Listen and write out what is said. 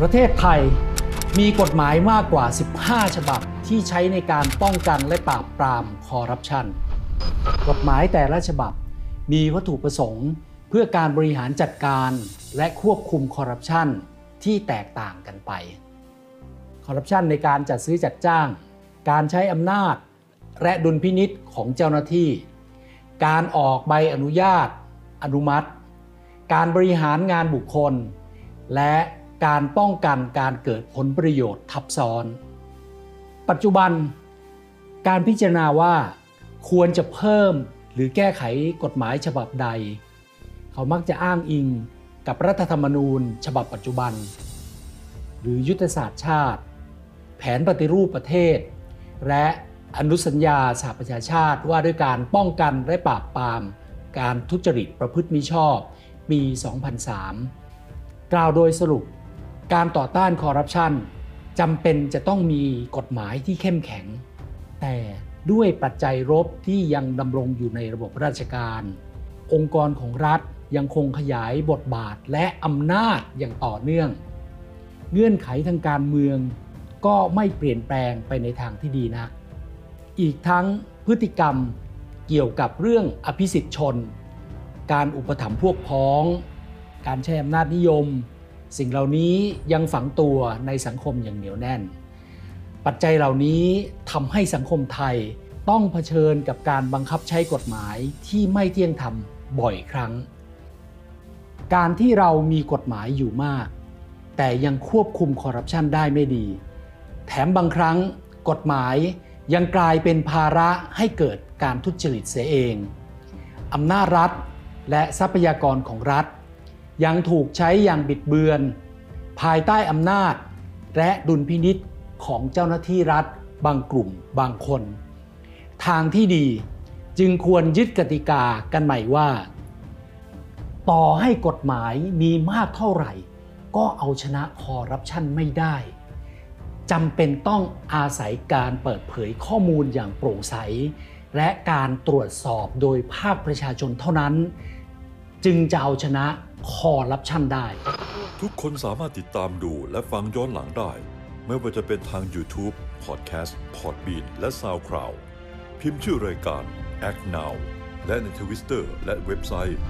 ประเทศไทยมีกฎหมายมากกว่า 15 ฉบับที่ใช้ในการป้องกันและปราบปรามคอร์รัปชัน กฎหมายแต่ละฉบับมีวัตถุประสงค์เพื่อการบริหารจัดการและควบคุมคอร์รัปชันที่แตกต่างกันไป คอร์รัปชันในการจัดซื้อจัดจ้าง การใช้อำนาจและดุลพินิษของเจ้าหน้าที่ การออกใบอนุญาต อนุมัติ การบริหารงานบุคคล และ การป้องกันการเกิดผลประโยชน์ทับซ้อน ปัจจุบัน การพิจารณาว่า ควรจะเพิ่มหรือแก้ไขกฎหมายฉบับใด เขามักจะอ้างอิงกับรัฐธรรมนูญ ฉบับปัจจุบัน หรือยุทธศาสตร์ชาติ แผนปฏิรูปประเทศ และอนุสัญญาสหประชาชาติว่าด้วยการป้องกันและปราบปราม การทุจริตประพฤติมิชอบ ปี 2003 กล่าวโดยสรุป การต่อต้านคอร์รัปชันจำเป็นจะต้องมีกฎหมายที่เข้มแข็ง แต่ด้วยปัจจัยรบที่ยังดำรงอยู่ในระบบราชการ องค์กรของรัฐยังคงขยายบทบาทและอำนาจอย่างต่อเนื่อง เงื่อนไขทางการเมืองก็ไม่เปลี่ยนแปลงไปในทางที่ดีนักอีกทั้งพฤติกรรมเกี่ยวกับเรื่องอภิสิทธิชน การอุปถัมภ์พวกพ้อง การใช้อำนาจนิยม สิ่งเหล่านี้ยังฝังตัวในสังคมอย่างเหนียวแน่น ปัจจัยเหล่านี้ทำให้สังคมไทยต้องเผชิญกับการบังคับใช้กฎหมายที่ไม่เที่ยงธรรมบ่อยครั้ง การที่เรามีกฎหมายอยู่มาก แต่ยังควบคุมคอร์รัปชันได้ไม่ดี แถมบางครั้งกฎหมายยังกลายเป็นภาระให้เกิดการทุจริตเสียเอง อำนาจรัฐและทรัพยากรของรัฐ ยังถูกใช้อย่างบิดเบือน ภายใต้อำนาจ และดุลพินิษของเจ้าหน้าที่รัฐ บางกลุ่มบางคน ทางที่ดีจึงควรยึดกติกากันใหม่ว่า ต่อให้กฎหมายมีมากเท่าไหร่ ก็เอาชนะคอร์รัปชันไม่ได้จำเป็นต้องอาศัยการเปิดเผยข้อมูลอย่างโปร่งใส และการตรวจสอบโดยภาคประชาชนเท่านั้น จึงจะเอาชนะ คอร์รัปชันได้ ทุกคนสามารถติดตามดูและฟังย้อนหลังได้ ไม่ว่าจะเป็นทาง YouTube, Podcast, Podbean และ SoundCloud พิมพ์ชื่อรายการ Act Now และในทวิสเตอร์และเว็บไซต์